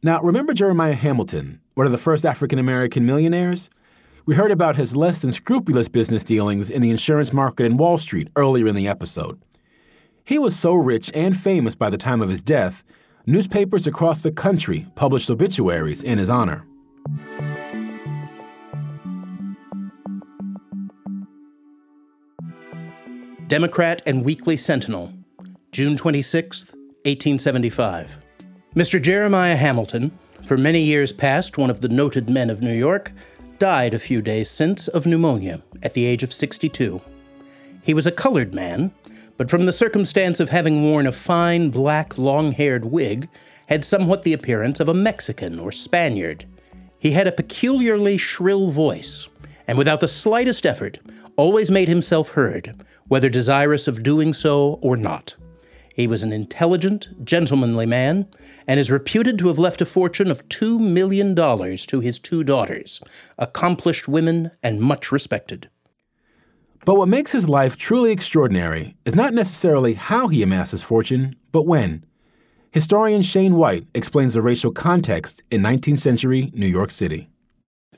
Now, remember Jeremiah Hamilton, one of the first African American millionaires? We heard about his less than scrupulous business dealings in the insurance market in Wall Street earlier in the episode. He was so rich and famous by the time of his death, newspapers across the country published obituaries in his honor. Democrat and Weekly Sentinel, June 26, 1875. Mr. Jeremiah Hamilton, for many years past one of the noted men of New York, died a few days since of pneumonia at the age of 62. He was a colored man, but from the circumstance of having worn a fine black long haired wig, had somewhat the appearance of a Mexican or Spaniard. He had a peculiarly shrill voice, and without the slightest effort, always made himself heard, whether desirous of doing so or not. He was an intelligent, gentlemanly man, and is reputed to have left a fortune of $2 million to his two daughters, accomplished women and much respected. But what makes his life truly extraordinary is not necessarily how he amassed his fortune, but when. Historian Shane White explains the racial context in 19th century New York City.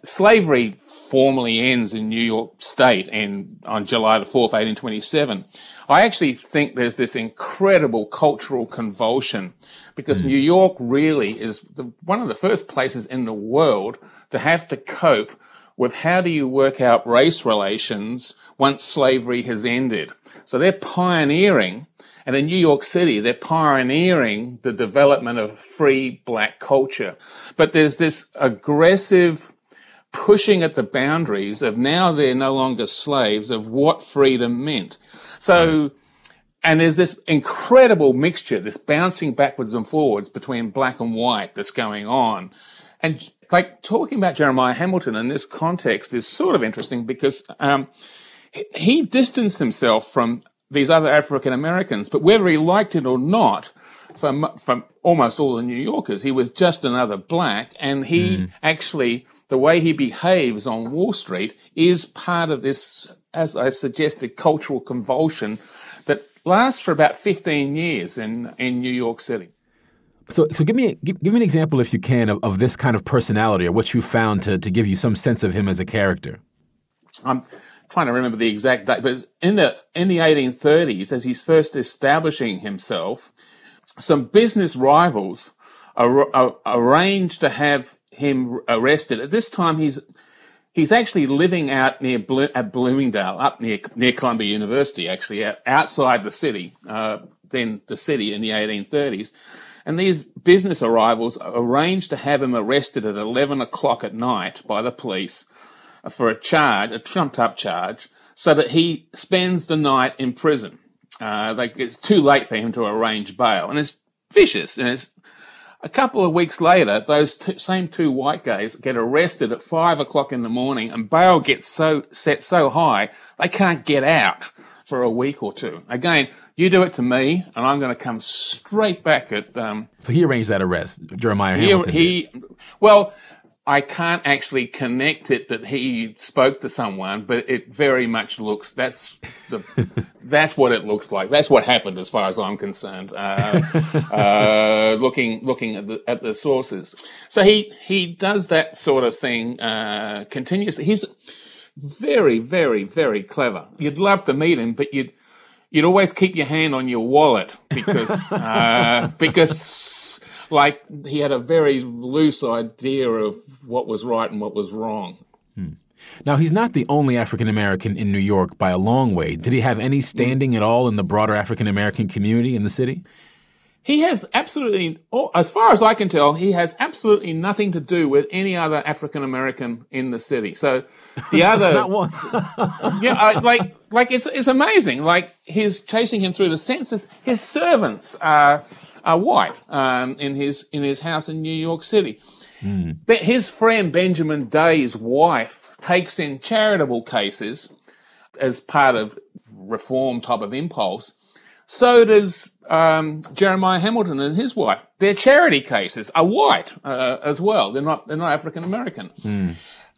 Slavery formally ends in New York State and on July the 4th, 1827. I actually think there's this incredible cultural convulsion because mm. New York really is the, one of the first places in the world to have to cope with how do you work out race relations once slavery has ended. So they're pioneering, and in New York City, they're pioneering the development of free black culture. But there's this aggressive pushing at the boundaries of now they're no longer slaves of what freedom meant. So, and there's this incredible mixture, this bouncing backwards and forwards between black and white that's going on. And like talking about Jeremiah Hamilton in this context is sort of interesting because um, he distanced himself from these other African Americans, but whether he liked it or not, from, from almost all the New Yorkers, he was just another black, and he mm. actually the way he behaves on Wall Street is part of this, as I suggested, cultural convulsion that lasts for about 15 years in, in New York City. So, so give me give, give me an example, if you can, of, of this kind of personality or what you found to, to give you some sense of him as a character. I'm trying to remember the exact date, but in the in the 1830s, as he's first establishing himself, some business rivals ar- ar- arranged to have him arrested. At this time, he's he's actually living out near Blo- at Bloomingdale, up near near Columbia University, actually outside the city, uh, then the city in the 1830s. And these business arrivals arranged to have him arrested at 11 o'clock at night by the police for a charge, a trumped up charge, so that he spends the night in prison. Uh, like it's too late for him to arrange bail, and it's vicious and it's a couple of weeks later, those two, same two white guys get arrested at five o'clock in the morning, and bail gets so set so high they can't get out for a week or two. Again, you do it to me, and I'm going to come straight back at. Um, so he arranged that arrest, Jeremiah Hamilton. He, he well, I can't actually connect it that he spoke to someone, but it very much looks that's the that's what it looks like. That's what happened, as far as I'm concerned. Uh, uh, looking looking at the at the sources, so he he does that sort of thing uh, continuously. He's very very very clever. You'd love to meet him, but you'd you'd always keep your hand on your wallet because uh, because like he had a very loose idea of what was right and what was wrong. Hmm. Now, he's not the only African American in New York by a long way. Did he have any standing at all in the broader African American community in the city? He has absolutely, as far as I can tell, he has absolutely nothing to do with any other African American in the city. So the other, not one. yeah, I, like like it's it's amazing. Like he's chasing him through the census. His servants are are white um, in his in his house in New York City. Mm. But his friend Benjamin Day's wife takes in charitable cases as part of reform type of impulse. So does um, Jeremiah Hamilton and his wife. Their charity cases are white uh, as well. They're not they're not African American. Mm.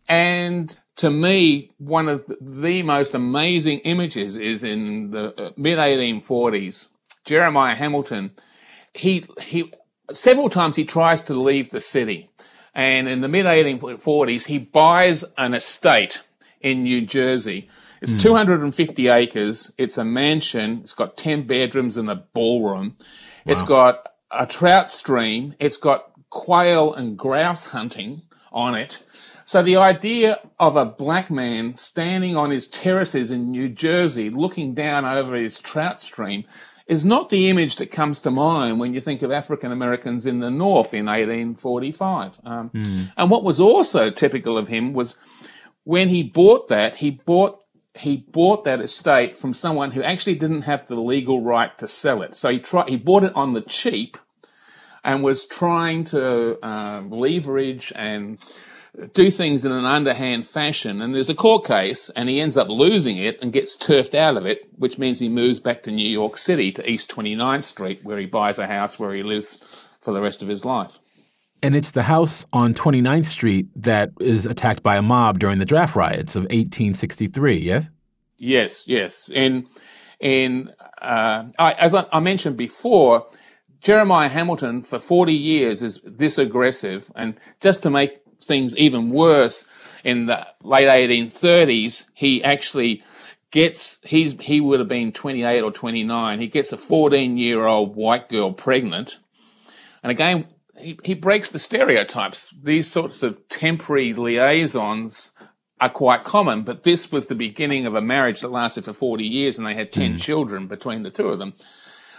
And to me, one of the most amazing images is in the uh, mid 1840s. Jeremiah Hamilton he he several times he tries to leave the city. And in the mid 1840s, he buys an estate in New Jersey. It's mm. 250 acres. It's a mansion. It's got 10 bedrooms and a ballroom. Wow. It's got a trout stream. It's got quail and grouse hunting on it. So the idea of a black man standing on his terraces in New Jersey looking down over his trout stream is not the image that comes to mind when you think of African Americans in the North in 1845. Um, mm. And what was also typical of him was when he bought that, he bought he bought that estate from someone who actually didn't have the legal right to sell it. So he tried he bought it on the cheap and was trying to uh, leverage and do things in an underhand fashion. And there's a court case, and he ends up losing it and gets turfed out of it, which means he moves back to New York City to East 29th Street, where he buys a house where he lives for the rest of his life. And it's the house on 29th Street that is attacked by a mob during the draft riots of 1863, yes? Yes, yes. And, and uh, I, as I, I mentioned before, Jeremiah Hamilton for 40 years is this aggressive. And just to make things even worse, in the late 1830s, he actually gets, he's, he would have been 28 or 29. He gets a 14 year old white girl pregnant. And again, he, he breaks the stereotypes. These sorts of temporary liaisons are quite common, but this was the beginning of a marriage that lasted for 40 years and they had 10 mm. children between the two of them.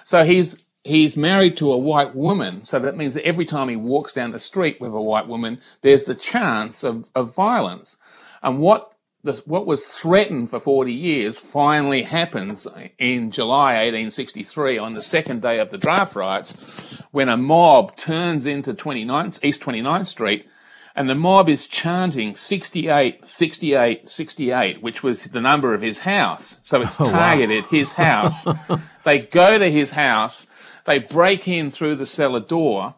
So he's he's married to a white woman, so that means that every time he walks down the street with a white woman, there's the chance of, of violence. And what the, what was threatened for 40 years finally happens in July 1863 on the second day of the draft riots when a mob turns into 29th, East 29th Street and the mob is chanting 68, 68, 68, which was the number of his house. So it's oh, targeted wow. his house. they go to his house they break in through the cellar door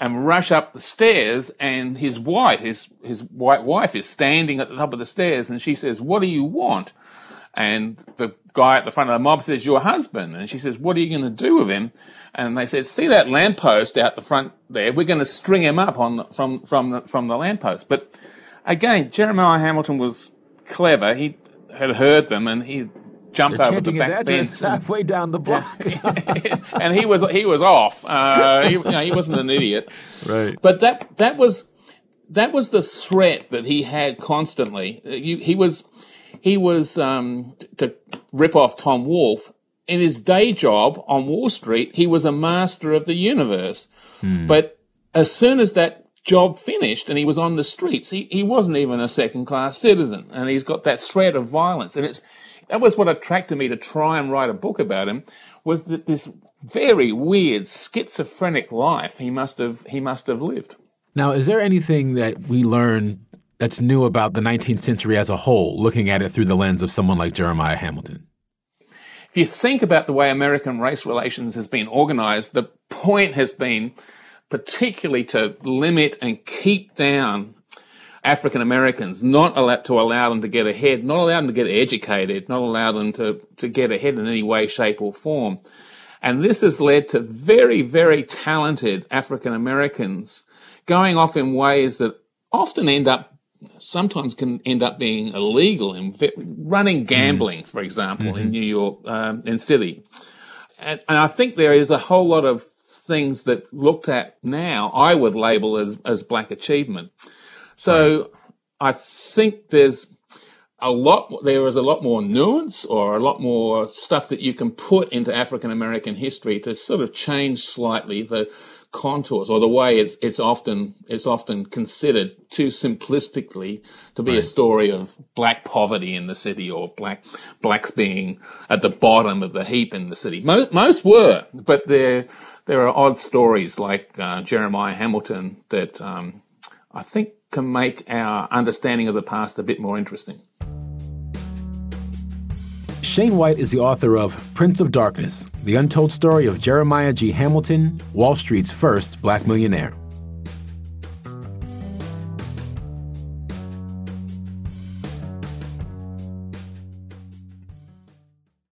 and rush up the stairs and his wife, his, his white wife is standing at the top of the stairs and she says, what do you want? And the guy at the front of the mob says, your husband. And she says, what are you going to do with him? And they said, see that lamppost out the front there? We're going to string him up on the, from, from the, from the lamppost. But again, Jeremiah Hamilton was clever. He had heard them and he jumped They're over the back fence halfway down the block. and he was he was off. Uh, he, you know, he wasn't an idiot. Right. But that that was that was the threat that he had constantly. He, he was he was um, to rip off Tom Wolfe. In his day job on Wall Street, he was a master of the universe. Hmm. But as soon as that job finished and he was on the streets, he, he wasn't even a second class citizen. And he's got that threat of violence. And it's that was what attracted me to try and write a book about him was that this very weird schizophrenic life he must have he must have lived. Now, is there anything that we learn that's new about the 19th century as a whole, looking at it through the lens of someone like Jeremiah Hamilton? If you think about the way American race relations has been organized, the point has been particularly to limit and keep down African Americans, not allowed to allow them to get ahead, not allow them to get educated, not allow them to, to get ahead in any way, shape, or form. And this has led to very, very talented African Americans going off in ways that often end up, sometimes can end up being illegal in running gambling, mm. for example, mm-hmm. in New York, um, in city. And, and I think there is a whole lot of things that looked at now I would label as, as black achievement. So I think there's a lot, there is a lot more nuance or a lot more stuff that you can put into African American history to sort of change slightly the contours or the way it's, it's often, it's often considered too simplistically to be right. a story of black poverty in the city or black, blacks being at the bottom of the heap in the city. Most, most were, but there, there are odd stories like uh, Jeremiah Hamilton that um, I think can make our understanding of the past a bit more interesting. Shane White is the author of Prince of Darkness, the untold story of Jeremiah G. Hamilton, Wall Street's first black millionaire.